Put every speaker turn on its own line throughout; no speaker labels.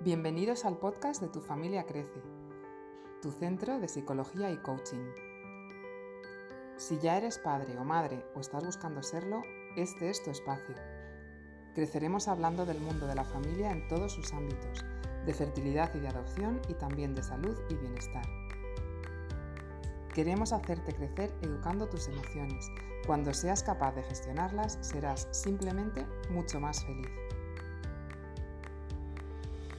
Bienvenidos al podcast de Tu familia crece, tu centro de psicología y coaching. Si ya eres padre o madre o estás buscando serlo, este es tu espacio. Creceremos hablando del mundo de la familia en todos sus ámbitos, de fertilidad y de adopción y también de salud y bienestar. Queremos hacerte crecer educando tus emociones. Cuando seas capaz de gestionarlas, serás simplemente mucho más feliz.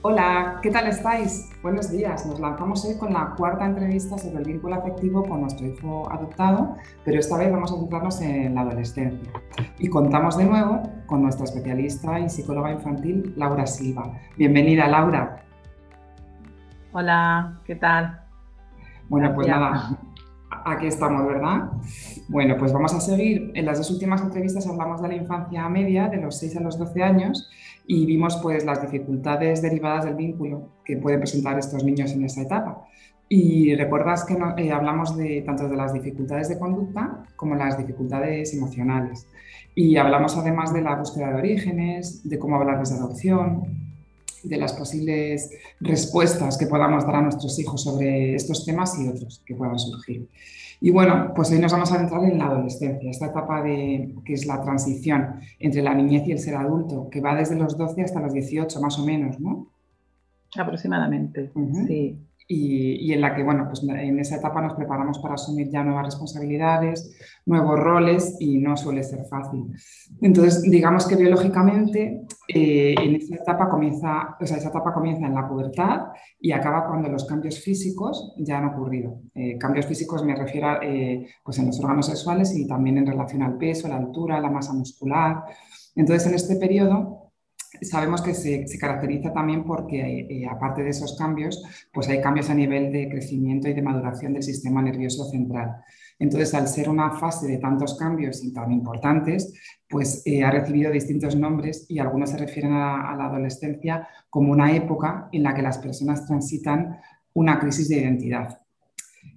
Hola, ¿qué tal estáis? Buenos días. Nos lanzamos hoy con la cuarta entrevista sobre el vínculo afectivo con nuestro hijo adoptado, pero esta vez vamos a centrarnos en la adolescencia. Y contamos de nuevo con nuestra especialista y psicóloga infantil, Laura Silva. Bienvenida, Laura.
Hola, ¿qué tal?
Bueno, pues nada, Aquí estamos, ¿verdad? Bueno, pues vamos a seguir. En las dos últimas entrevistas hablamos de la infancia media, de los 6 a los 12 años, y vimos pues las dificultades derivadas del vínculo que pueden presentar estos niños en esa etapa. Y recuerdas que eh, hablamos de tanto de las dificultades de conducta como las dificultades emocionales. Y hablamos además de la búsqueda de orígenes, de cómo hablarles de adopción, de las posibles respuestas que podamos dar a nuestros hijos sobre estos temas y otros que puedan surgir. Y bueno, pues hoy nos vamos a adentrar en la adolescencia, esta etapa de, que es la transición entre la niñez y el ser adulto, que va desde los 12 hasta los 18 más o menos, ¿no?
Aproximadamente, sí
y, en la que, bueno, pues en esa etapa nos preparamos para asumir ya nuevas responsabilidades, nuevos roles y no suele ser fácil. Entonces, digamos que biológicamente eh, en esa etapa comienza, o sea, esa etapa comienza en la pubertad y acaba cuando los cambios físicos ya han ocurrido. Eh, cambios físicos me refiero a, eh, pues en los órganos sexuales y también en relación al peso, la altura, la masa muscular. Entonces, en este periodo sabemos que se, caracteriza también porque, eh, aparte de esos cambios, pues hay cambios a nivel de crecimiento y de maduración del sistema nervioso central. Entonces, al ser una fase de tantos cambios y tan importantes, pues eh, ha recibido distintos nombres y algunos se refieren a, la adolescencia como una época en la que las personas transitan una crisis de identidad.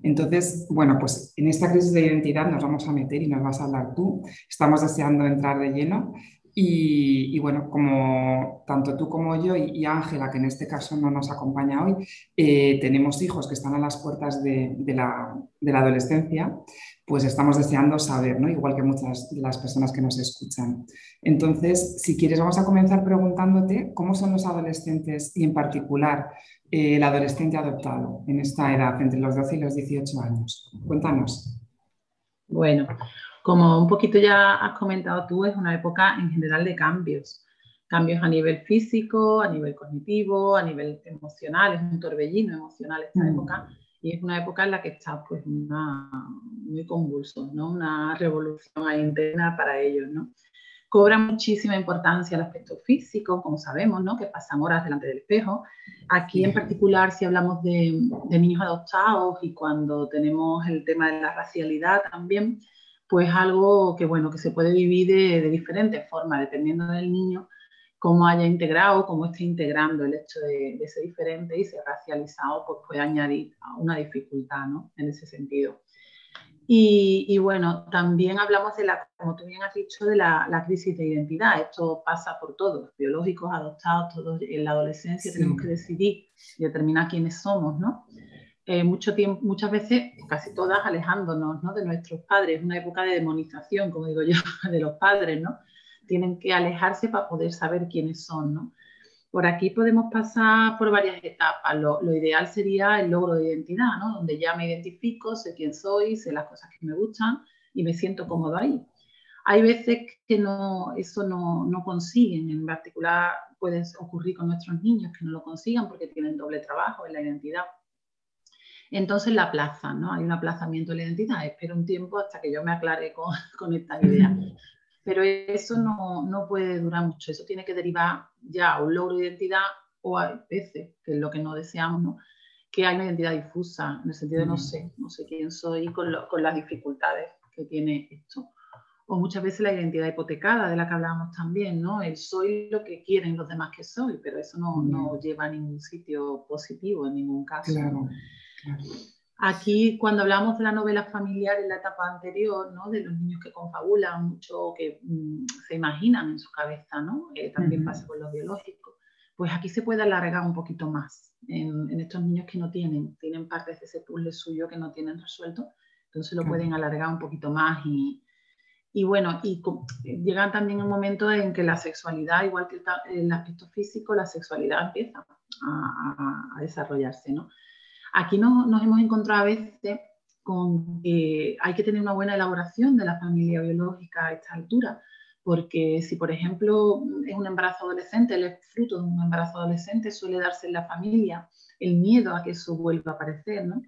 Entonces, bueno, pues en esta crisis de identidad nos vamos a meter y nos vas a hablar tú. Estamos deseando entrar de lleno y, bueno, como tanto tú como yo y Ángela, que en este caso no nos acompaña hoy, eh, tenemos hijos que están a las puertas de, la, adolescencia, pues estamos deseando saber, ¿no? igual que muchas de las personas que nos escuchan. Entonces, si quieres, vamos a comenzar preguntándote cómo son los adolescentes y en particular eh, el adolescente adoptado en esta edad, entre los 12 y los 18 años. Cuéntanos.
Bueno, como un poquito ya has comentado tú, es una época en general de cambios. Cambios a nivel físico, a nivel cognitivo, a nivel emocional, es un torbellino emocional esta mm. época y es una época en la que está pues muy convulso, ¿no? una revolución interna para ellos. ¿no? Cobra muchísima importancia el aspecto físico, como sabemos, ¿no? que pasan horas delante del espejo. Aquí en particular, si hablamos de, de niños adoptados y cuando tenemos el tema de la racialidad también, pues algo que, bueno, que se puede vivir de, diferentes formas, dependiendo del niño, cómo haya integrado, cómo esté integrando el hecho de, ser diferente y ser racializado, pues puede añadir una dificultad, ¿no? En ese sentido. Y, bueno, también hablamos de la, como tú bien has dicho, de la, crisis de identidad. Esto pasa por todos, biológicos, adoptados, todos en la adolescencia tenemos que decidir y determinar quiénes somos, ¿no? Eh, mucho tiempo, muchas veces, casi todas, alejándonos ¿no? de nuestros padres. Es una época de demonización, como digo yo, de los padres, ¿no? Tienen que alejarse para poder saber quiénes son, ¿no? Por aquí podemos pasar por varias etapas. Lo, lo, ideal sería el logro de identidad, ¿no? Donde ya me identifico, sé quién soy, sé las cosas que me gustan y me siento cómodo ahí. Hay veces que no, eso no, no consiguen, en particular puede ocurrir con nuestros niños que no lo consigan porque tienen doble trabajo en la identidad entonces la plaza, ¿no? Hay un aplazamiento de la identidad. Espero un tiempo hasta que yo me aclare con, con esta idea. Pero eso no, no, puede durar mucho. Eso tiene que derivar ya a un logro de identidad o a veces, que es lo que no deseamos, ¿no? que hay una identidad difusa, en el sentido de no sé, no sé quién soy con, con las dificultades que tiene esto. O muchas veces la identidad hipotecada, de la que hablábamos también, ¿no? El soy lo que quieren los demás que soy, pero eso no, no lleva a ningún sitio positivo en ningún caso. Claro. Aquí, cuando hablamos de la novela familiar en la etapa anterior, ¿no? de los niños que confabulan mucho, que mm, se imaginan en su cabeza, ¿no? Eh, también pasa con los biológicos, pues aquí se puede alargar un poquito más en, estos niños que no tienen, tienen partes de ese puzzle suyo que no tienen resuelto, entonces lo pueden alargar un poquito más y, y bueno, y llega también un momento en que la sexualidad, igual que el, aspecto físico, la sexualidad empieza a, desarrollarse, ¿no? Aquí nos hemos encontrado a veces con que hay que tener una buena elaboración de la familia biológica a esta altura, porque si, por ejemplo, es un embarazo adolescente, el fruto de un embarazo adolescente, suele darse en la familia el miedo a que eso vuelva a aparecer, ¿no?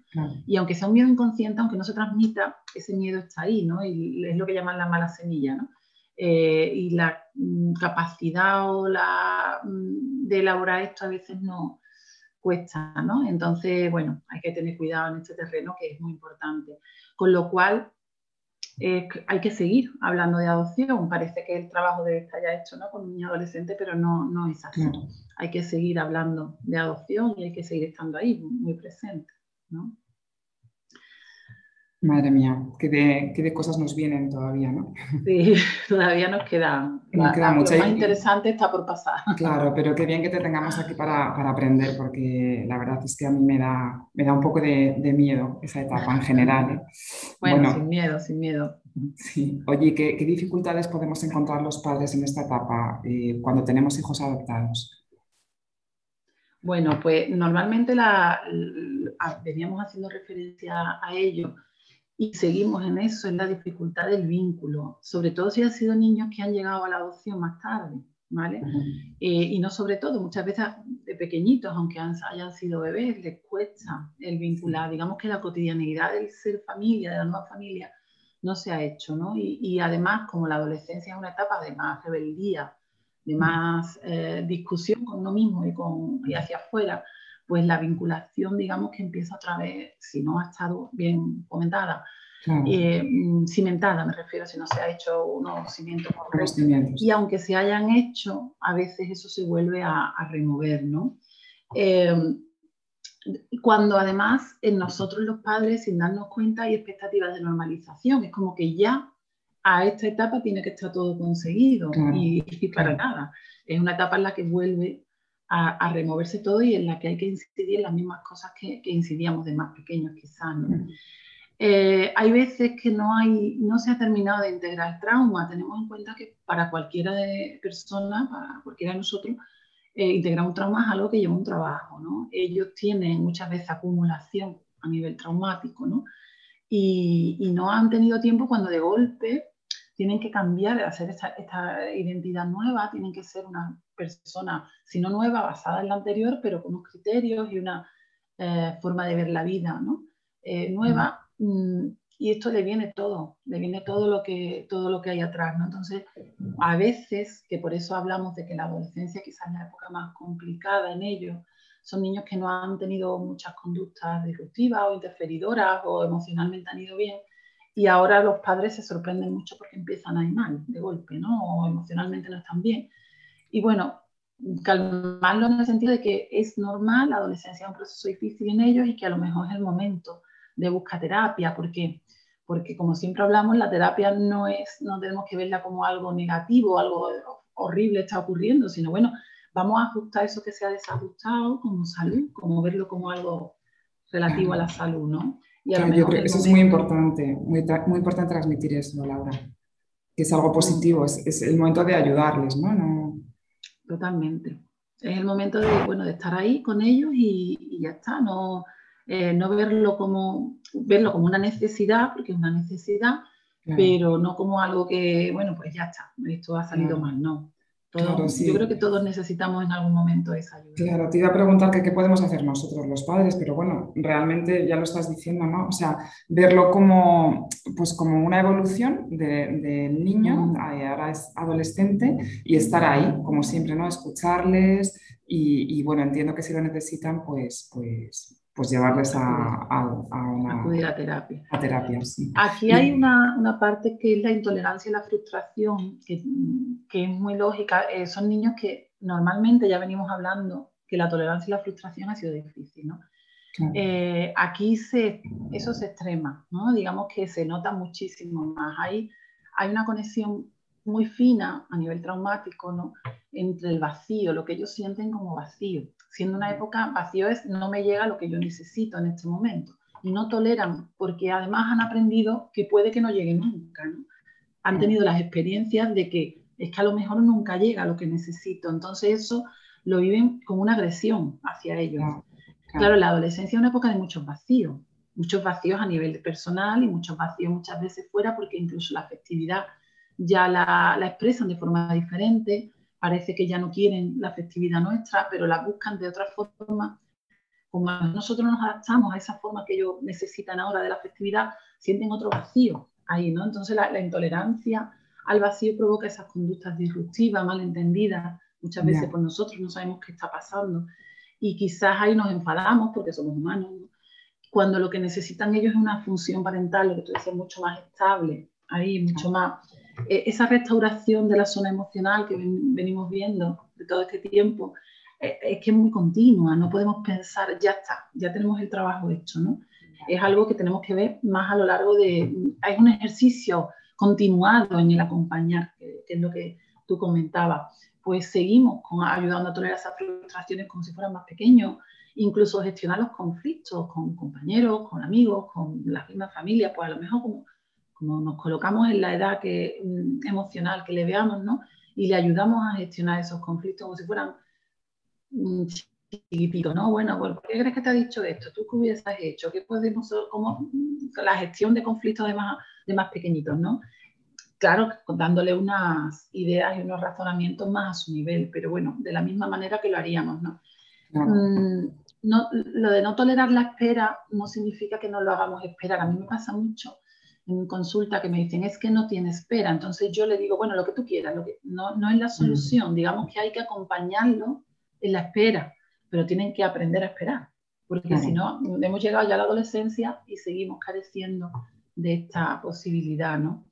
Y aunque sea un miedo inconsciente, aunque no se transmita, ese miedo está ahí, ¿no? Y es lo que llaman la mala semilla, ¿no? Eh, y la mm, capacidad o la, mm, de elaborar esto a veces no cuesta, ¿no? Entonces, bueno, hay que tener cuidado en este terreno que es muy importante. Con lo cual, hay que seguir hablando de adopción. Parece que el trabajo debe estar ya hecho ¿no? con un niño adolescente, pero no, no es así. Hay que seguir hablando de adopción y hay que seguir estando ahí, muy presente. ¿no?
Madre mía, qué de, cosas nos vienen todavía, ¿no?
Sí, todavía nos queda. Nos queda. Lo más interesante está por pasar.
Claro, pero qué bien que te tengamos aquí para, aprender, porque la verdad es que a mí me da, me da un poco de, miedo esa etapa en general. ¿eh?
Bueno, sin miedo, sin miedo.
Sí. Oye, ¿qué, dificultades podemos encontrar los padres en esta etapa eh, cuando tenemos hijos adoptados?
Bueno, pues normalmente la, veníamos haciendo referencia a ello y seguimos en eso, en la dificultad del vínculo, sobre todo si han sido niños que han llegado a la adopción más tarde, ¿vale? Eh, y no sobre todo, muchas veces de pequeñitos, aunque hayan sido bebés, les cuesta el vincular, digamos que la cotidianidad del ser familia, de la nueva familia, no se ha hecho, ¿no? Y, además, como la adolescencia es una etapa de más rebeldía, de más eh, discusión con uno mismo y, con, y hacia afuera, pues la vinculación, digamos, que empieza otra vez, si no ha estado bien fomentada, eh, mm, cimentada, me refiero, si no se ha hecho unos cimientos correctos. Y aunque se hayan hecho, a veces eso se vuelve a, remover, ¿no? Eh, cuando además en nosotros los padres, sin darnos cuenta, hay expectativas de normalización. Es como que ya a esta etapa tiene que estar todo conseguido y, y, para nada. Es una etapa en la que vuelve a, removerse todo y en la que hay que incidir las mismas cosas que, incidíamos de más pequeños quizás. Mm. Eh, hay veces que no, hay, no se ha terminado de integrar trauma. Tenemos en cuenta que para cualquiera de personas, para cualquiera de nosotros, eh, integrar un trauma es algo que lleva un trabajo. ¿no? Ellos tienen muchas veces acumulación a nivel traumático ¿no? y, y no han tenido tiempo cuando de golpe tienen que cambiar, hacer esta, esta, identidad nueva, tienen que ser una persona, si no nueva, basada en la anterior, pero con unos criterios y una eh, forma de ver la vida ¿no? Eh, nueva. Mm, y esto le viene todo, le viene todo lo que, todo lo que hay atrás. ¿no? Entonces, a veces, que por eso hablamos de que la adolescencia quizás es la época más complicada en ellos, son niños que no han tenido muchas conductas disruptivas o interferidoras o emocionalmente han ido bien y ahora los padres se sorprenden mucho porque empiezan a ir mal de golpe, ¿no? O emocionalmente no están bien. Y bueno, calmarlo en el sentido de que es normal, la adolescencia es un proceso difícil en ellos y que a lo mejor es el momento de buscar terapia, porque porque como siempre hablamos, la terapia no es, no tenemos que verla como algo negativo, algo horrible está ocurriendo, sino bueno, vamos a ajustar eso que se ha desajustado como salud, como verlo como algo relativo a la salud, ¿no?
Yo creo, eso es muy importante, muy, muy, importante transmitir eso, Laura, que es algo positivo, es, es el momento de ayudarles, ¿no? ¿no?
Totalmente. Es el momento de, bueno, de estar ahí con ellos y, y ya está, no, eh, no verlo, como, verlo como una necesidad, porque es una necesidad, pero no como algo que, bueno, pues ya está, esto ha salido mal, no. Yo creo que todos necesitamos en algún momento esa ayuda.
Claro, te iba a preguntar qué podemos hacer nosotros los padres, pero bueno, realmente ya lo estás diciendo, ¿no? O sea, verlo como, pues como una evolución del niño, ahora es adolescente, y estar ahí, como siempre, ¿no? Escucharles y, y bueno, entiendo que si lo necesitan, pues, pues, pues llevarles a, a, una,
acudir a terapia.
A terapia sí.
Aquí hay una, una, parte que es la intolerancia y la frustración, que, que es muy lógica. Eh, son niños que normalmente ya venimos hablando que la tolerancia y la frustración ha sido difícil, ¿no? Eh, aquí se, eso se extrema, ¿no? digamos que se nota muchísimo más. Hay, hay una conexión muy fina a nivel traumático, ¿no? Entre el vacío, lo que ellos sienten como vacío. Siendo una época, vacío es no me llega lo que yo necesito en este momento. Y no toleran, porque además han aprendido que puede que no llegue nunca, ¿no? Han tenido las experiencias de que es que a lo mejor nunca llega lo que necesito. Entonces eso lo viven como una agresión hacia ellos. Claro, la adolescencia es una época de muchos vacíos, muchos vacíos a nivel personal y muchos vacíos muchas veces fuera porque incluso la afectividad ya la, expresan de forma diferente, parece que ya no quieren la afectividad nuestra, pero la buscan de otra forma. Como nosotros nos adaptamos a esa forma que ellos necesitan ahora de la afectividad, sienten otro vacío ahí, ¿no? Entonces la, intolerancia al vacío provoca esas conductas disruptivas, malentendidas, muchas veces por nosotros no sabemos qué está pasando y quizás ahí nos enfadamos porque somos humanos, cuando lo que necesitan ellos es una función parental, lo que tú decías, mucho más estable, ahí mucho más eh, esa restauración de la zona emocional que venimos viendo de todo este tiempo, eh, es que es muy continua, no podemos pensar, ya está, ya tenemos el trabajo hecho, ¿no? Es algo que tenemos que ver más a lo largo de, hay un ejercicio continuado en el acompañar, que, es lo que tú comentabas, pues seguimos con, ayudando a tolerar esas frustraciones como si fueran más pequeños, incluso gestionar los conflictos con compañeros, con amigos, con las mismas familias, pues a lo mejor como como nos colocamos en la edad que, mm, emocional que le veamos, ¿no? Y le ayudamos a gestionar esos conflictos como si fueran mm, chiquititos, ¿no? Bueno, pues, ¿qué crees que te ha dicho esto? ¿Tú qué hubieses hecho? ¿Qué podemos, como mm, la gestión de conflictos de más, de más pequeñitos, ¿no? Claro, dándole unas ideas y unos razonamientos más a su nivel, pero bueno, de la misma manera que lo haríamos, ¿no? no lo de no tolerar la espera no significa que no lo hagamos esperar. A mí me pasa mucho en consulta que me dicen, es que no tiene espera. Entonces yo le digo, bueno, lo que tú quieras, lo que, no, no es la solución. Digamos que hay que acompañarlo en la espera, pero tienen que aprender a esperar. Porque si no, hemos llegado ya a la adolescencia y seguimos careciendo de esta posibilidad, ¿no?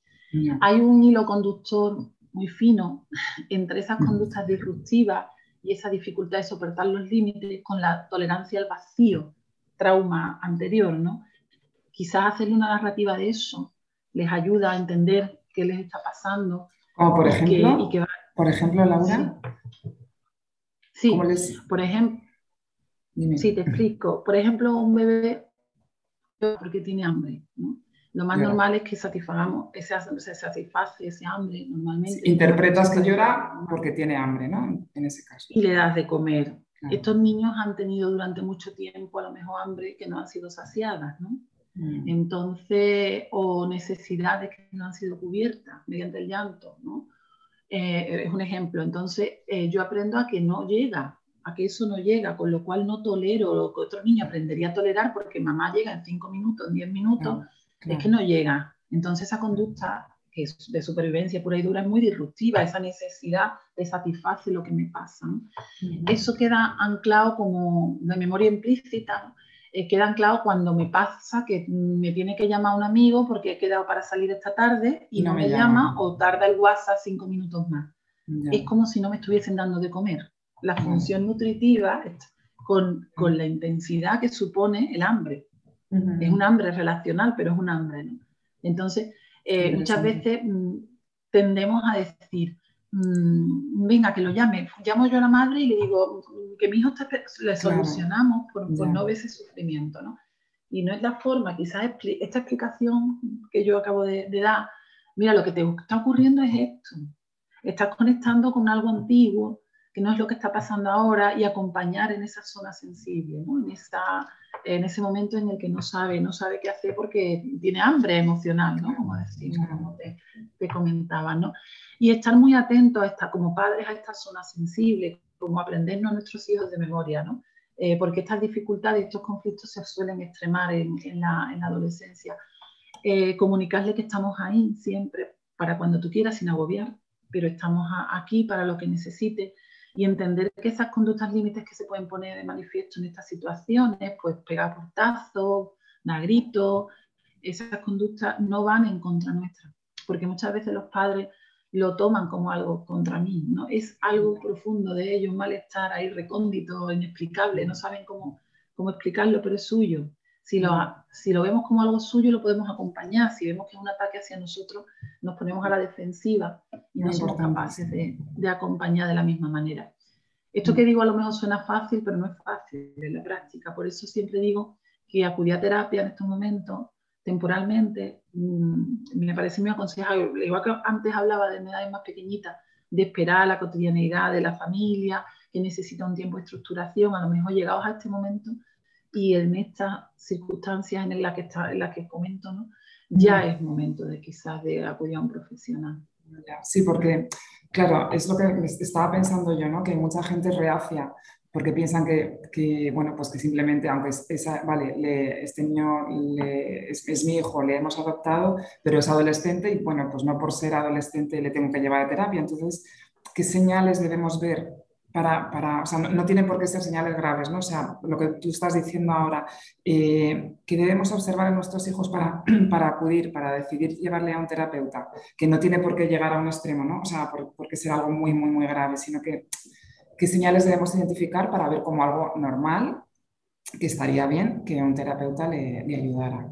Hay un hilo conductor muy fino entre esas conductas disruptivas y esa dificultad de soportar los límites con la tolerancia al vacío, trauma anterior, ¿no? Quizás hacerle una narrativa de eso les ayuda a entender qué les está pasando.
Como por ejemplo, por ejemplo, Laura.
Sí, por ejemplo, sí, te explico. Por ejemplo, un bebé porque tiene hambre, Lo más normal es que satisfagamos, ese, se satisface ese hambre normalmente.
interpretas que llora porque tiene hambre, ¿no? En ese caso.
Y le das de comer. Estos niños han tenido durante mucho tiempo a lo mejor hambre que no han sido saciadas, ¿no? Mm. Entonces, o necesidades que no han sido cubiertas mediante el llanto, ¿no? Eh, es un ejemplo. Entonces, eh, yo aprendo a que no llega, a que eso no llega, con lo cual no tolero lo que otro niño aprendería a tolerar porque mamá llega en cinco minutos, en diez minutos, es que no llega. Entonces, esa conducta que es de supervivencia pura y dura es muy disruptiva, esa necesidad de satisfacer lo que me pasa. Eso queda anclado como de memoria implícita eh, queda anclado cuando me pasa que me tiene que llamar un amigo porque he quedado para salir esta tarde y no, me, llama. o tarda el WhatsApp cinco minutos más. Es como si no me estuviesen dando de comer. La función nutritiva con, con, la intensidad que supone el hambre. Es un hambre relacional, pero es un hambre. ¿no? Entonces, eh, muchas veces mm, tendemos a decir, Mm, venga, que lo llame. Llamo yo a la madre y le digo que mi hijo está, le solucionamos por, no ver ese sufrimiento, ¿no? Y no es la forma, quizás esta explicación que yo acabo de, dar, mira, lo que te está ocurriendo es esto. Estás conectando con algo antiguo, que no es lo que está pasando ahora, y acompañar en esa zona sensible, ¿no? en, esa, en ese momento en el que no sabe, no sabe qué hacer porque tiene hambre emocional, ¿no? como decimos, como te, te comentaba. ¿no? Y estar muy atentos a esta, como padres a esta zona sensible, como aprendernos a nuestros hijos de memoria, ¿no? Eh, porque estas dificultades, estos conflictos se suelen extremar en, la, adolescencia. Eh, comunicarle que estamos ahí siempre para cuando tú quieras sin agobiar, pero estamos aquí para lo que necesite y entender que esas conductas límites que se pueden poner de manifiesto en estas situaciones, pues pegar portazos, dar gritos, esas conductas no van en contra nuestra, porque muchas veces los padres lo toman como algo contra mí, ¿no? Es algo profundo de ellos, un malestar ahí recóndito, inexplicable, no saben cómo, cómo explicarlo, pero es suyo. Si lo, si lo vemos como algo suyo, lo podemos acompañar. Si vemos que es un ataque hacia nosotros, nos ponemos a la defensiva y no somos capaces de, de, acompañar de la misma manera. Esto que digo a lo mejor suena fácil, pero no es fácil en la práctica. Por eso siempre digo que acudir a terapia en estos momentos, temporalmente, me parece muy aconsejable. Igual que antes hablaba de edades más pequeñitas, de esperar la cotidianeidad de la familia, que necesita un tiempo de estructuración, a lo mejor llegados a este momento y en estas circunstancias en las que, está, en las que comento, ¿no? ya es momento de quizás de acudir a un profesional.
Sí, porque, claro, es lo que estaba pensando yo, ¿no? que hay mucha gente reacia porque piensan que, que, bueno, pues que simplemente, aunque es, vale, este niño es, es, mi hijo, le hemos adoptado, pero es adolescente y bueno, pues no por ser adolescente le tengo que llevar a terapia. Entonces, ¿qué señales debemos ver para, para o sea, no, tienen por qué ser señales graves, ¿no? O sea, lo que tú estás diciendo ahora, eh, que debemos observar en nuestros hijos para, para acudir, para decidir llevarle a un terapeuta, que no tiene por qué llegar a un extremo, ¿no? O sea, por, porque sea algo muy, muy, muy grave, sino que qué señales debemos identificar para ver como algo normal, que estaría bien que un terapeuta le, ayudara.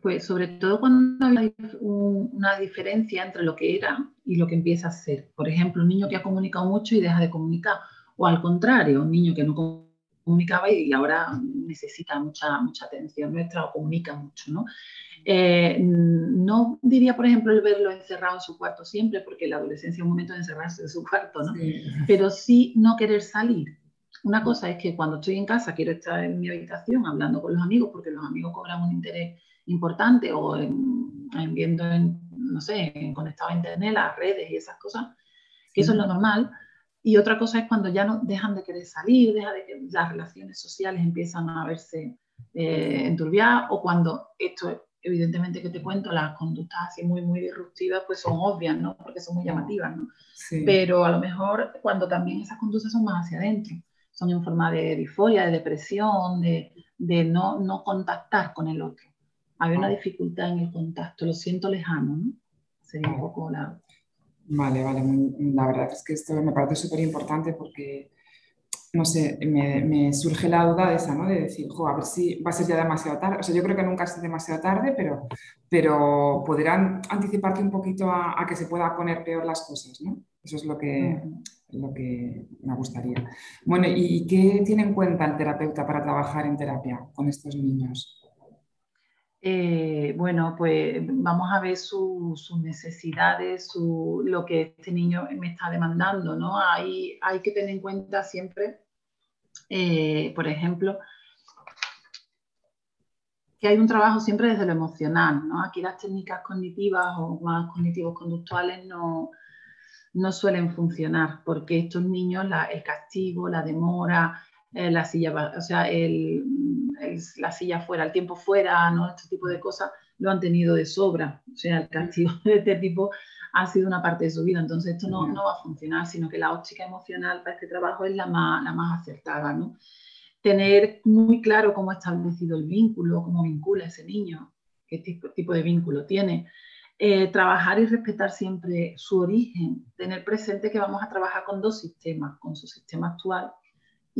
Pues sobre todo cuando hay una diferencia entre lo que era y lo que empieza a ser. Por ejemplo, un niño que ha comunicado mucho y deja de comunicar. O al contrario, un niño que no comunicaba y ahora necesita mucha, mucha atención nuestra o comunica mucho. ¿no? Eh, no diría, por ejemplo, el verlo encerrado en su cuarto siempre, porque la adolescencia es un momento de encerrarse en su cuarto, ¿no? pero sí no querer salir. Una cosa es que cuando estoy en casa quiero estar en mi habitación hablando con los amigos, porque los amigos cobran un interés importante o en, viendo, en, no sé, en conectado a internet, las redes y esas cosas, que eso es lo normal. Y otra cosa es cuando ya no dejan de querer salir, deja de que las relaciones sociales empiezan a verse eh, enturbiadas o cuando esto evidentemente que te cuento, las conductas así muy, muy disruptivas pues son obvias, ¿no? Porque son muy llamativas, ¿no? Pero a lo mejor cuando también esas conductas son más hacia adentro, son en forma de disforia, de depresión, de, de no, no contactar con el otro había una dificultad en el contacto, lo siento lejano, ¿no? Sería un poco la...
Vale, vale, la verdad es que esto me parece súper importante porque, no sé, me, me, surge la duda de esa, ¿no? De decir, jo, a ver si va a ser ya demasiado tarde. O sea, yo creo que nunca es demasiado tarde, pero, pero podrán anticiparte un poquito a, a que se pueda poner peor las cosas, ¿no? Eso es lo que, lo que me gustaría. Bueno, ¿y qué tiene en cuenta el terapeuta para trabajar en terapia con estos niños?
Eh, bueno, pues vamos a ver sus necesidades, su, lo que este niño me está demandando, ¿no? Hay, hay que tener en cuenta siempre, eh, por ejemplo, que hay un trabajo siempre desde lo emocional, ¿no? Aquí las técnicas cognitivas o más cognitivos conductuales no, no suelen funcionar porque estos niños, el castigo, la demora, eh, la silla, o sea, el, la silla fuera, el tiempo fuera, ¿no? Este tipo de cosas lo han tenido de sobra. O sea, el castigo de este tipo ha sido una parte de su vida. Entonces, esto no, no va a funcionar, sino que la óptica emocional para este trabajo es la más, la más acertada, ¿no? Tener muy claro cómo ha establecido el vínculo, cómo vincula ese niño, qué tipo, tipo de vínculo tiene. Eh, trabajar y respetar siempre su origen, tener presente que vamos a trabajar con dos sistemas, con su sistema actual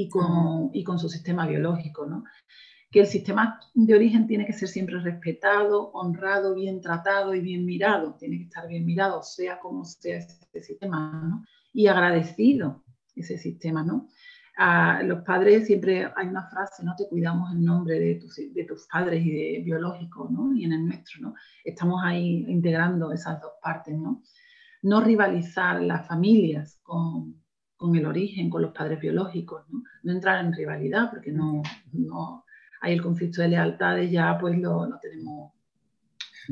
y con, y con su sistema biológico, ¿no? que el sistema de origen tiene que ser siempre respetado, honrado, bien tratado y bien mirado. Tiene que estar bien mirado, sea como sea ese sistema, ¿no? Y agradecido ese sistema, ¿no? A los padres siempre hay una frase, ¿no? Te cuidamos en nombre de tus, de tus padres y de biológicos, ¿no? Y en el nuestro, ¿no? Estamos ahí integrando esas dos partes, ¿no? No rivalizar las familias con, con el origen, con los padres biológicos, ¿no? No entrar en rivalidad porque no, no hay el conflicto de lealtades, ya pues lo, tenemos.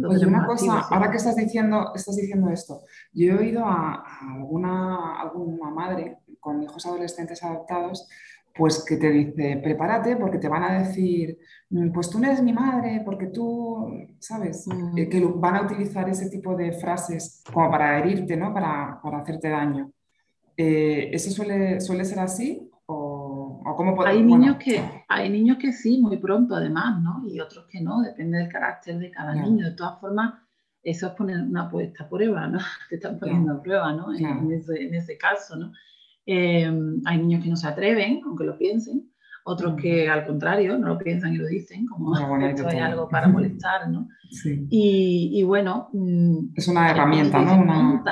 Oye, una cosa, ahora que estás diciendo, estás diciendo esto, yo he oído a, alguna, alguna madre con hijos adolescentes adoptados pues que te dice, prepárate porque te van a decir, mm, pues tú no eres mi madre, porque tú, ¿sabes? Mm. Que van a utilizar ese tipo de frases como para herirte, ¿no? Para, para hacerte daño. Eh, ¿Eso suele, suele ser así?
hay, niños que, hay niños que sí, muy pronto además, ¿no? Y otros que no, depende del carácter de cada niño. De todas formas, eso es poner una puesta a prueba, ¿no? Te están poniendo a prueba, ¿no? En, ese, caso, ¿no? Eh, hay niños que no se atreven, aunque lo piensen, otros que al contrario no lo piensan y lo dicen, como esto es algo para molestar, ¿no? Sí. Y, bueno...
Mm, es una herramienta, ¿no?
Una...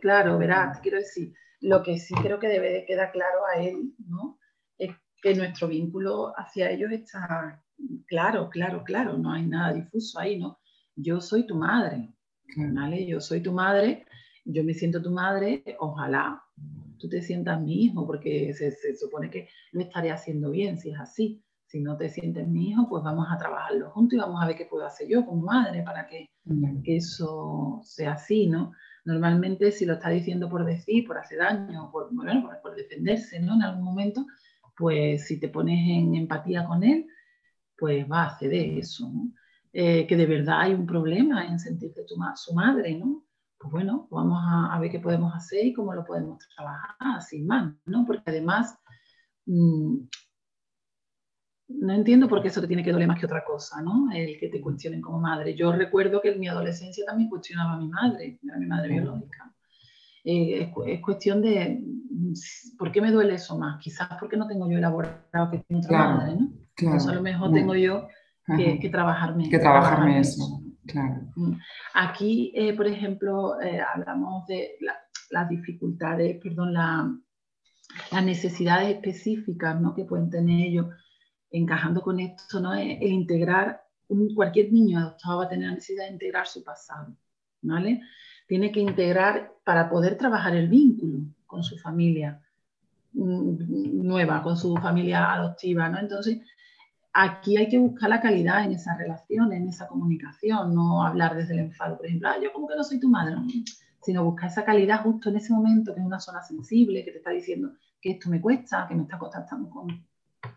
claro, verás, quiero decir, lo que sí creo que debe quedar claro a él, ¿no? Es que nuestro vínculo hacia ellos está claro, claro, claro, no hay nada difuso ahí, ¿no? Yo soy tu madre, ¿vale? Yo soy tu madre, yo me siento tu madre, ojalá tú te sientas mi hijo, porque se, supone que lo estaré haciendo bien si es así. Si no te sientes mi hijo, pues vamos a trabajarlo juntos y vamos a ver qué puedo hacer yo como madre para que, que eso sea así, ¿no? Normalmente si lo está diciendo por decir, por hacer daño, por, defenderse, ¿no? En algún momento, pues si te pones en empatía con él, pues va a ceder eso, ¿no? Eh, que de verdad hay un problema en sentirte tu su madre, ¿no? pues bueno, vamos a, ver qué podemos hacer y cómo lo podemos trabajar, sin más, ¿no? Porque además, mm, no entiendo por qué eso te tiene que doler más que otra cosa, ¿no? El que te cuestionen como madre. Yo recuerdo que en mi adolescencia también cuestionaba a mi madre, a mi madre biológica. Eh, es, cuestión de, ¿por qué me duele eso más? Quizás porque no tengo yo elaborado que tiene otra madre, ¿no? Claro. a lo mejor tengo yo que, trabajarme.
Que trabajarme eso. Claro.
Mm. Aquí, eh, por ejemplo, eh, hablamos de las dificultades, perdón, las necesidades específicas ¿no? que pueden tener ellos encajando con esto, ¿no? el integrar, cualquier niño adoptado va a tener la necesidad de integrar su pasado, ¿vale? Tiene que integrar para poder trabajar el vínculo con su familia mm, nueva, con su familia adoptiva, ¿no? Entonces, aquí hay que buscar la calidad en esa relación, en esa comunicación, no hablar desde el enfado, por ejemplo, ah, yo como que no soy tu madre, sino buscar esa calidad justo en ese momento, que es una zona sensible, que te está diciendo que esto me cuesta, que me está contactando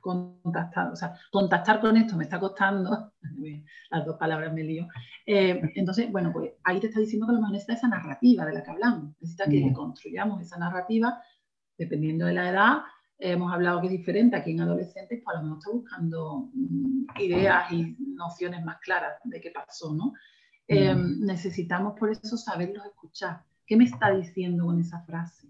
con, contactar, o sea, contactar con esto me está costando, las dos palabras me lío. Eh, entonces, bueno, pues ahí te está diciendo que lo mejor necesita esa narrativa de la que hablamos, necesita que construyamos esa narrativa dependiendo de la edad hemos hablado que es diferente aquí en adolescentes, pues a lo mejor está buscando mm, ideas y nociones más claras de qué pasó, ¿no? Em, necesitamos por eso saberlos escuchar. ¿Qué me está diciendo con esa frase?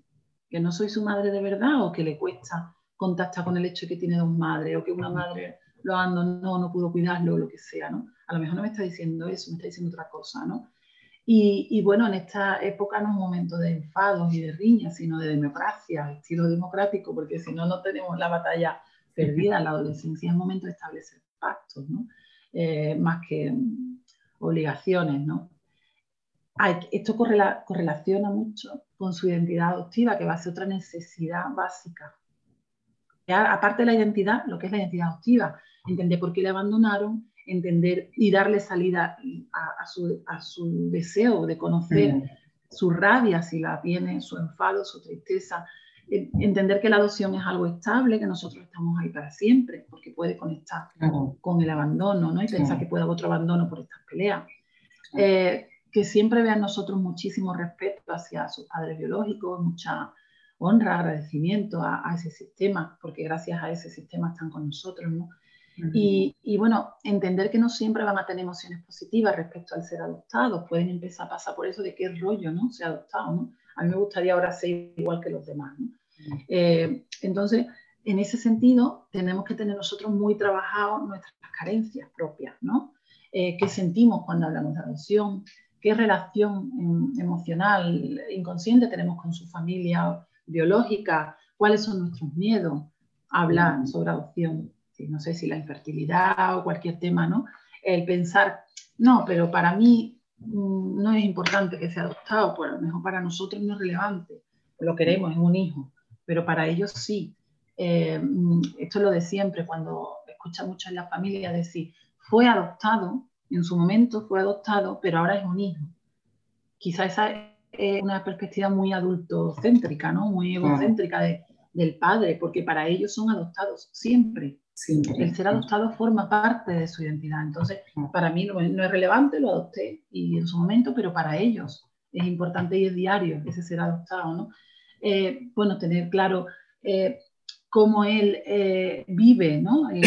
¿Que no soy su madre de verdad o que le cuesta contactar con el hecho de que tiene dos madres o que una madre lo abandonó, no pudo cuidarlo o lo que sea, ¿no? A lo mejor no me está diciendo eso, me está diciendo otra cosa, ¿no? Y, bueno, en esta época no es un momento de enfados y de riñas, sino de democracia, estilo democrático, porque si no, no tenemos la batalla perdida. La adolescencia es momento de establecer pactos, ¿no? Eh, más que obligaciones, ¿no? esto correlaciona mucho con su identidad adoptiva, que va a ser otra necesidad básica. Aparte de la identidad, lo que es la identidad adoptiva, entender por qué le abandonaron, entender y darle salida a, su, deseo de conocer su rabia, si la tiene, su enfado, su tristeza. Entender que la adopción es algo estable, que nosotros estamos ahí para siempre, porque puede conectar con el abandono, ¿no? Y pensar que puede haber otro abandono por estas peleas. Eh, que siempre vean nosotros muchísimo respeto hacia sus padres biológicos, mucha honra, agradecimiento a, a, ese sistema, porque gracias a ese sistema están con nosotros, ¿no? y, bueno, entender que no siempre van a tener emociones positivas respecto al ser adoptados. Pueden empezar a pasar por eso de qué rollo, ¿no? Ser adoptado, ¿no? A mí me gustaría ahora ser igual que los demás, ¿no? Eh, entonces, en ese sentido, tenemos que tener nosotros muy trabajados nuestras carencias propias, ¿no? Eh, ¿Qué sentimos cuando hablamos de adopción? ¿Qué relación em, emocional, inconsciente tenemos con su familia biológica? ¿Cuáles son nuestros miedos? Hablar sobre adopción no sé si la infertilidad o cualquier tema, ¿no? El pensar, no, pero para mí mm, no es importante que sea adoptado, pues a lo mejor para nosotros no es relevante, lo queremos, es un hijo, pero para ellos sí. Eh, mm, esto es lo de siempre, cuando escucha mucho en la familia decir, fue adoptado, en su momento fue adoptado, pero ahora es un hijo. Quizá esa es una perspectiva muy adultocéntrica, ¿no? Muy egocéntrica del padre, porque para ellos son adoptados siempre. El ser adoptado forma parte de su identidad. Entonces, para mí no, es relevante, lo adopté y en su momento, pero para ellos es importante y es diario ese ser adoptado, ¿no? Eh, bueno, tener claro eh, cómo él eh, vive, ¿no? El,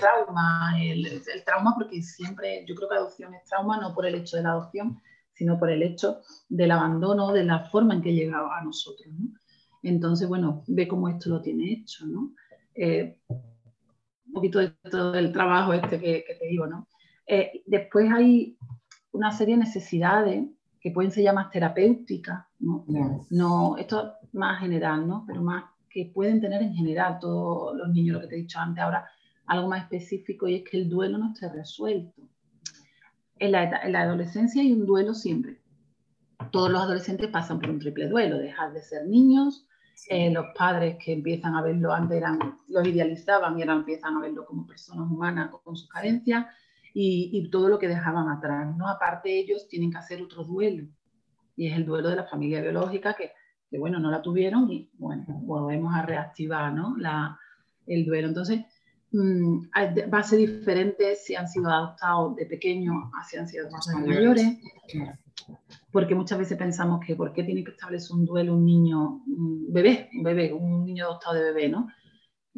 trauma, el, trauma, porque siempre yo creo que adopción es trauma, no por el hecho de la adopción, sino por el hecho del abandono, de la forma en que llega a nosotros, ¿no? Entonces, bueno, ve cómo esto lo tiene hecho, ¿no? un poquito de todo el trabajo este que, te digo, ¿no? Eh, después hay una serie de necesidades que pueden ser ya más terapéuticas, ¿no? no esto es más general, ¿no? Pero más que pueden tener en general todos los niños, lo que te he dicho antes, ahora algo más específico y es que el duelo no esté resuelto. En la, en la adolescencia hay un duelo siempre. Todos los adolescentes pasan por un triple duelo, dejar de ser niños, eh, los padres que empiezan a verlo, antes eran, los idealizaban y ahora empiezan a verlo como personas humanas con sus carencias y, y, todo lo que dejaban atrás. ¿no? Aparte ellos tienen que hacer otro duelo y es el duelo de la familia biológica que, que bueno, no la tuvieron y bueno, volvemos a reactivar ¿no? la, el duelo. Entonces, mmm, va a ser diferente si han sido adoptados de pequeños a si han sido más mayores porque muchas veces pensamos que ¿por qué tiene que establecer un duelo un niño, un bebé, un bebé, un niño adoptado de bebé, ¿no?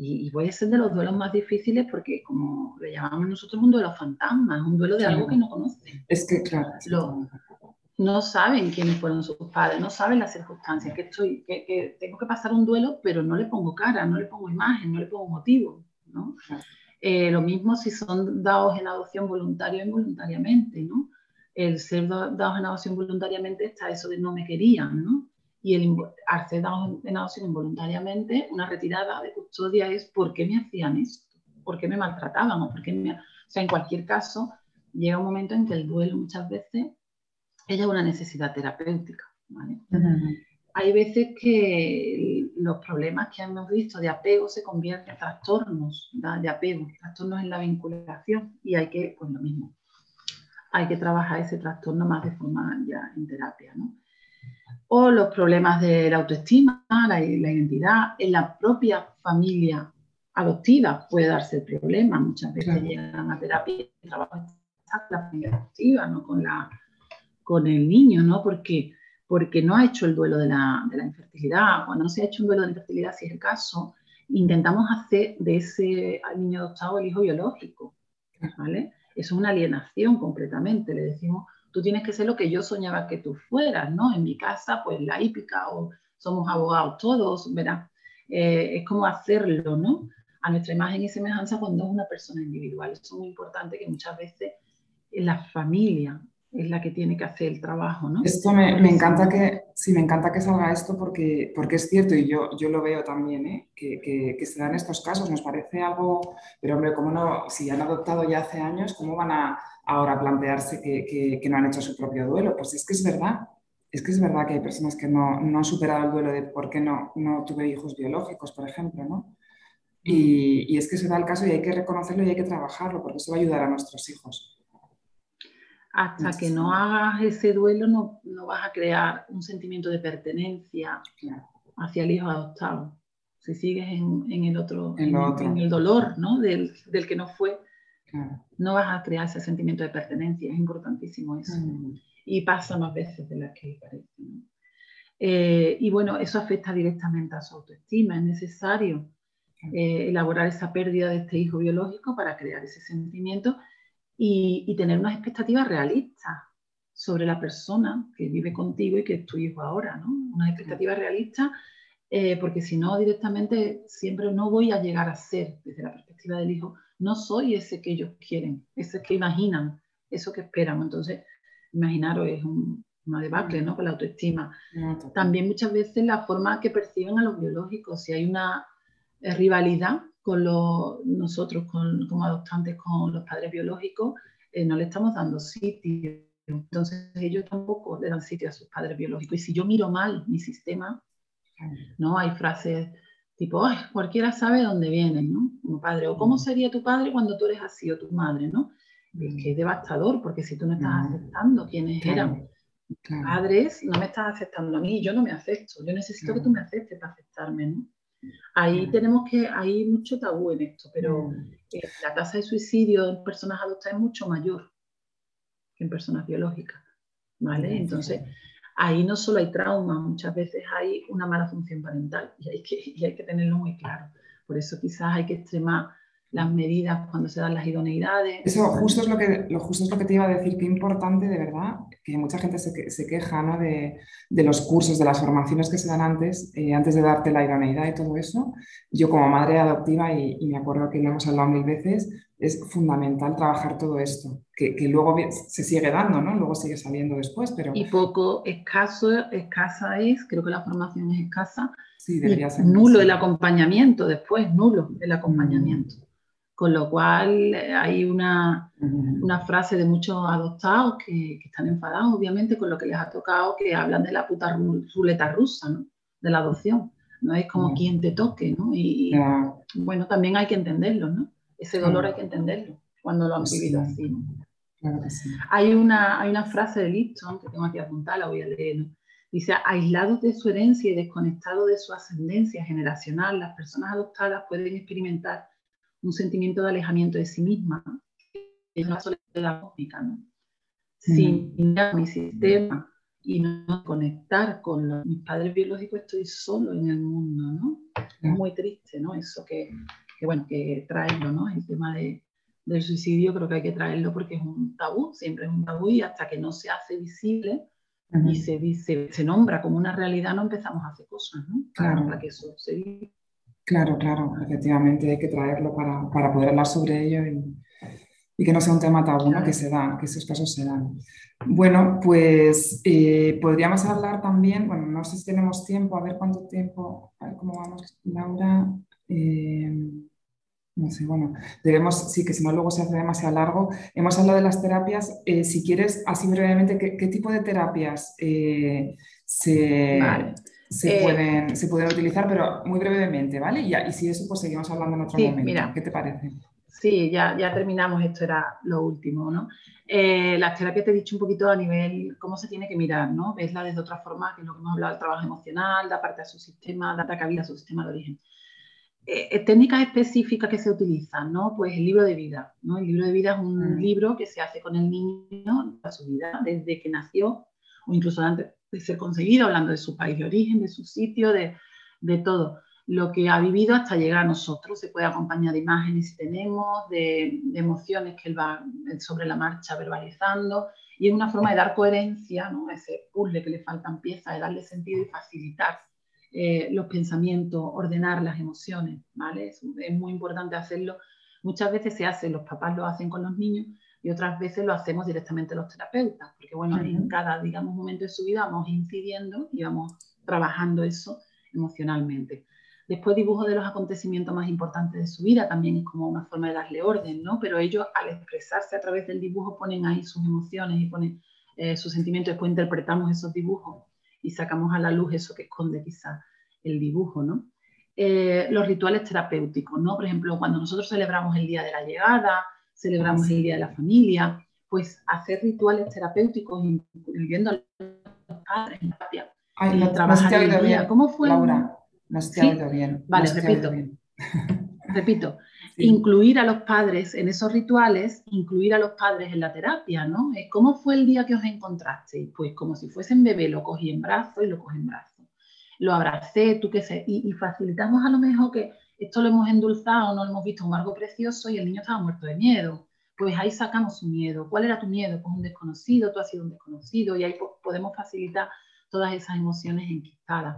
Y, puede ser de los duelos más difíciles porque, como le llamamos nosotros, un duelo fantasma, es un duelo de algo que no conocen.
Es que, claro.
no saben quiénes fueron sus padres, no saben las circunstancias, que, estoy, que, tengo que pasar un duelo, pero no le pongo cara, no le pongo imagen, no le pongo motivo, ¿no? Eh, lo mismo si son dados en adopción voluntario o involuntariamente, ¿no? el ser dados en adopción voluntariamente está eso de no me querían, ¿no? Y el al ser dados en adopción involuntariamente, una retirada de custodia es ¿por qué me hacían esto? ¿Por qué me maltrataban? ¿O, por qué me... o sea, en cualquier caso, llega un momento en que el duelo muchas veces es una necesidad terapéutica, ¿vale? Hay veces que los problemas que hemos visto de apego se convierten en trastornos de apego, trastornos en la vinculación y hay que, pues lo mismo, hay que trabajar ese trastorno más de forma ya en terapia, ¿no? O los problemas de la autoestima, la, identidad, en la propia familia adoptiva puede darse el problema. Muchas veces llegan a terapia y trabajan la familia adoptiva, ¿no? Con, la, con el niño, ¿no? Porque, porque no ha hecho el duelo de la, de la infertilidad. Cuando no se ha hecho un duelo de la infertilidad, si es el caso, intentamos hacer de ese niño adoptado el hijo biológico, ¿vale? Eso es una alienación completamente. Le decimos, tú tienes que ser lo que yo soñaba que tú fueras, ¿no? En mi casa, pues la hípica o somos abogados todos, ¿verdad? Eh, es como hacerlo, ¿no? A nuestra imagen y semejanza cuando es una persona individual. Eso es muy importante que muchas veces la familia es la que tiene que hacer el trabajo, ¿no?
Esto me, encanta que, sí, me encanta que salga esto porque, porque es cierto y yo, yo lo veo también, ¿eh? que, que, se dan estos casos, nos parece algo, pero hombre, ¿cómo no, si han adoptado ya hace años, ¿cómo van a ahora plantearse que, no han hecho su propio duelo? Pues es que es verdad, es que es verdad que hay personas que no, no han superado el duelo de por qué no, no tuve hijos biológicos, por ejemplo, ¿no? Y, y es que se da el caso y hay que reconocerlo y hay que trabajarlo porque eso va a ayudar a nuestros hijos
hasta que no hagas ese duelo no, no, vas a crear un sentimiento de pertenencia hacia el hijo adoptado. Si sigues en, en el otro, en, el dolor ¿no? del, del, que no fue, no vas a crear ese sentimiento de pertenencia. Es importantísimo eso. Mm. Y pasa más veces de las que parece. Eh, y bueno, eso afecta directamente a su autoestima. Es necesario eh, elaborar esa pérdida de este hijo biológico para crear ese sentimiento y, tener unas expectativas realistas sobre la persona que vive contigo y que es tu hijo ahora, ¿no? Unas expectativas realistas, eh, porque si no, directamente siempre no voy a llegar a ser, desde la perspectiva del hijo, no soy ese que ellos quieren, ese que imaginan, eso que esperan. Entonces, imaginaros, es un, una debacle, ¿no? Con la autoestima. También muchas veces la forma que perciben a los biológicos, si hay una eh, rivalidad con nosotros con, como adoptantes con los padres biológicos, eh, no le estamos dando sitio. Entonces ellos tampoco le dan sitio a sus padres biológicos. Y si yo miro mal mi sistema, ¿no? Hay frases tipo, Ay, cualquiera sabe dónde vienen, ¿no? Como padre. O cómo sería tu padre cuando tú eres así, o tu madre, ¿no? Es que es devastador, porque si tú no estás aceptando quiénes eran padres, no me estás aceptando a mí, yo no me acepto. Yo necesito que tú me aceptes para aceptarme, ¿no? Ahí tenemos que, hay mucho tabú en esto, pero eh, la tasa de suicidio en personas adultas es mucho mayor que en personas biológicas, ¿vale? Entonces, ahí no solo hay trauma, muchas veces hay una mala función parental y hay que, y hay que tenerlo muy claro. Por eso quizás hay que extremar las medidas cuando se dan las idoneidades.
Eso justo es lo que, lo justo es lo que te iba a decir, qué importante de verdad, que mucha gente se, se queja ¿no? de, de, los cursos, de las formaciones que se dan antes, eh, antes de darte la idoneidad y todo eso. Yo como madre adoptiva, y, y, me acuerdo que lo hemos hablado mil veces, es fundamental trabajar todo esto, que, que, luego se sigue dando, ¿no? Luego sigue saliendo después, pero...
Y poco escaso, escasa es, creo que la formación es escasa,
sí, debería ser
nulo el acompañamiento después, nulo el acompañamiento. Mm. Con lo cual hay una, una frase de muchos adoptados que, que, están enfadados, obviamente, con lo que les ha tocado, que hablan de la puta ruleta rusa, ¿no? De la adopción. No es como quien te toque, ¿no? Y, bueno, también hay que entenderlo, ¿no? Ese dolor hay que entenderlo cuando lo han vivido así, ¿no?
Claro sí.
Hay una, hay una frase de Liston que tengo aquí apuntada, la voy a leer. ¿no? Dice, aislados de su herencia y desconectados de su ascendencia generacional, las personas adoptadas pueden experimentar un sentimiento de alejamiento de sí misma, es una soledad cósmica, ¿no? Sin mi sistema y no conectar con los, mis padres biológicos, estoy solo en el mundo, ¿no? Es muy triste, ¿no? Eso que, que, bueno, que traerlo, ¿no? El tema de, del suicidio creo que hay que traerlo porque es un tabú, siempre es un tabú y hasta que no se hace visible uh -huh. y se, dice, se nombra como una realidad, no empezamos a hacer cosas, ¿no?
Claro.
Para que eso se.
Claro, claro, efectivamente hay que traerlo para, para poder hablar sobre ello y, y, que no sea un tema tabú. ¿no? que se da, que esos casos se dan. Bueno, pues eh, podríamos hablar también, bueno, no sé si tenemos tiempo, a ver cuánto tiempo, a ver cómo vamos, Laura. Eh, no sé, bueno, debemos, sí, que si no luego se hace demasiado largo. Hemos hablado de las terapias, eh, si quieres, así brevemente, ¿qué, qué tipo de terapias eh, se... Vale se, eh, pueden, se pueden utilizar, pero muy brevemente, ¿vale? Y, y si eso, pues seguimos hablando en otro
sí,
momento.
Mira,
¿Qué te parece?
Sí, ya, ya terminamos, esto era lo último, ¿no? Eh, las terapias te he dicho un poquito a nivel cómo se tiene que mirar, ¿no? Vesla desde otra forma, que es lo que hemos hablado del trabajo emocional, da parte a su sistema, da cabida a su sistema de origen. Eh, técnicas específicas que se utilizan, ¿no? Pues el libro de vida, ¿no? El libro de vida es un mm. libro que se hace con el niño a su vida, desde que nació o incluso antes de ser conseguido, hablando de su país de origen, de su sitio, de, de todo lo que ha vivido hasta llegar a nosotros. Se puede acompañar de imágenes si tenemos, de, emociones que él va sobre la marcha verbalizando, y es una forma de dar coherencia ¿no? a ese puzzle que le faltan piezas, de darle sentido y facilitar eh, los pensamientos, ordenar las emociones. ¿vale? Es, es, muy importante hacerlo. Muchas veces se hace, los papás lo hacen con los niños y otras veces lo hacemos directamente los terapeutas, porque bueno, uh -huh. en cada, digamos, momento de su vida vamos incidiendo y vamos trabajando eso emocionalmente. Después dibujo de los acontecimientos más importantes de su vida, también es como una forma de darle orden, ¿no? Pero ellos al expresarse a través del dibujo ponen ahí sus emociones y ponen eh, sus sentimientos, después interpretamos esos dibujos y sacamos a la luz eso que esconde quizá el dibujo, ¿no? Eh, los rituales terapéuticos, ¿no? Por ejemplo, cuando nosotros celebramos el día de la llegada, celebramos el Día de la Familia, pues hacer rituales terapéuticos, incluyendo a los padres en terapia.
Ay, no, trabajar no el día.
¿Cómo fue?
Laura, no ha oído bien.
Vale,
no
repito. repito. Sí. Incluir a los padres en esos rituales, incluir a los padres en la terapia, ¿no? ¿Cómo fue el día que os encontrasteis? Pues como si fuesen bebé, lo cogí en brazos y lo cogí en brazos. Lo abracé, tú qué sé, y, y facilitamos a lo mejor que esto lo hemos endulzado, no lo hemos visto como algo precioso y el niño estaba muerto de miedo. Pues ahí sacamos su miedo. ¿Cuál era tu miedo? Pues un desconocido, tú has sido un desconocido y ahí podemos facilitar todas esas emociones enquistadas.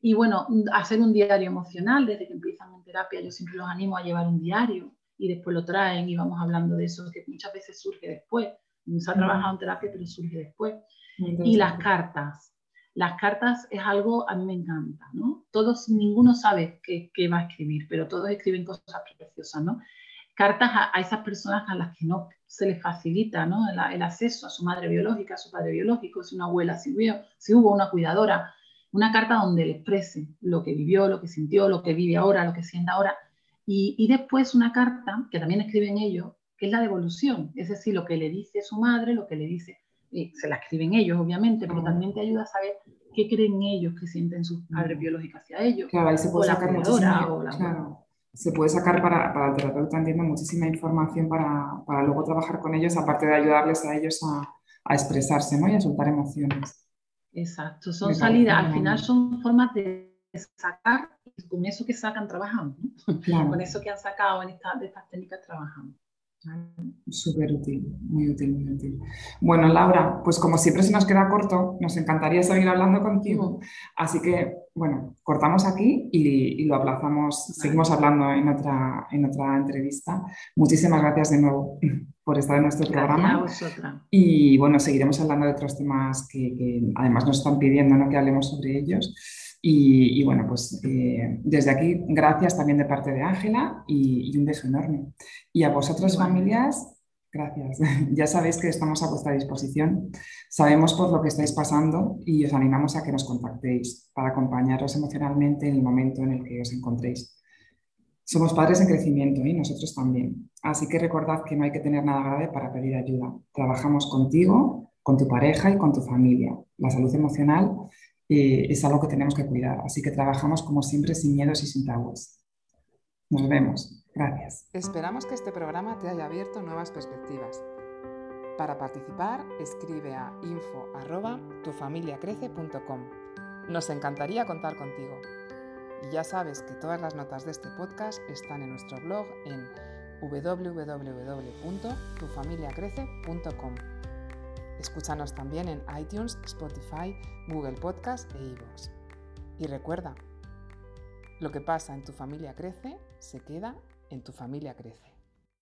Y bueno, hacer un diario emocional desde que empiezan en terapia, yo siempre los animo a llevar un diario y después lo traen y vamos hablando de eso, que muchas veces surge después. No se ha trabajado en terapia, pero surge después. Y las cartas, las cartas es algo, a mí me encanta, ¿no? Todos, ninguno sabe qué, va a escribir, pero todos escriben cosas preciosas, ¿no? Cartas a, esas personas a las que no se les facilita, ¿no? El, el, acceso a su madre biológica, a su padre biológico, si una abuela, si hubo, si hubo una cuidadora, una carta donde le exprese lo que vivió, lo que sintió, lo que vive ahora, lo que siente ahora, y, y después una carta, que también escriben ellos, que es la devolución, es decir, lo que le dice su madre, lo que le dice se la escriben ellos, obviamente, pero también te ayuda a saber qué creen ellos que sienten sus padres biológicos hacia ellos.
Claro, ahí se puede sacar muchísima, claro, se puede sacar para, para, el terapeuta, entiendo, muchísima información para, para, luego trabajar con ellos, aparte de ayudarles a ellos a, a expresarse ¿no? y a soltar emociones.
Exacto, son salidas, al final son formas de sacar y con eso que sacan trabajamos. Con eso que han sacado en de estas técnicas trabajamos.
Súper útil, muy útil, muy útil. Bueno, Laura, pues como siempre se nos queda corto, nos encantaría seguir hablando contigo. Así que, bueno, cortamos aquí y, lo aplazamos, seguimos hablando en otra, en otra entrevista. Muchísimas gracias de nuevo por estar en nuestro programa. Y bueno, seguiremos hablando de otros temas que, además nos están pidiendo ¿no? que hablemos sobre ellos. Y, bueno, pues eh, desde aquí, gracias también de parte de Ángela y, un beso enorme. Y a vosotras familias, gracias. ya sabéis que estamos a vuestra disposición. Sabemos por lo que estáis pasando y os animamos a que nos contactéis para acompañaros emocionalmente en el momento en el que os encontréis. Somos padres en crecimiento y nosotros también. Así que recordad que no hay que tener nada grave para pedir ayuda. Trabajamos contigo, con tu pareja y con tu familia. La salud emocional es algo que tenemos que cuidar. Así que trabajamos como siempre sin miedos y sin tabúes. Nos vemos. Gracias.
Esperamos que este programa te haya abierto nuevas perspectivas. Para participar, escribe a info@tufamiliacrece.com. Nos encantaría contar contigo. Y ya sabes que todas las notas de este podcast están en nuestro blog en www.tufamiliacrece.com. Escúchanos también en iTunes, Spotify, Google Podcast e iVoox. Y recuerda, lo que pasa en tu familia crece, se queda en tu familia crece.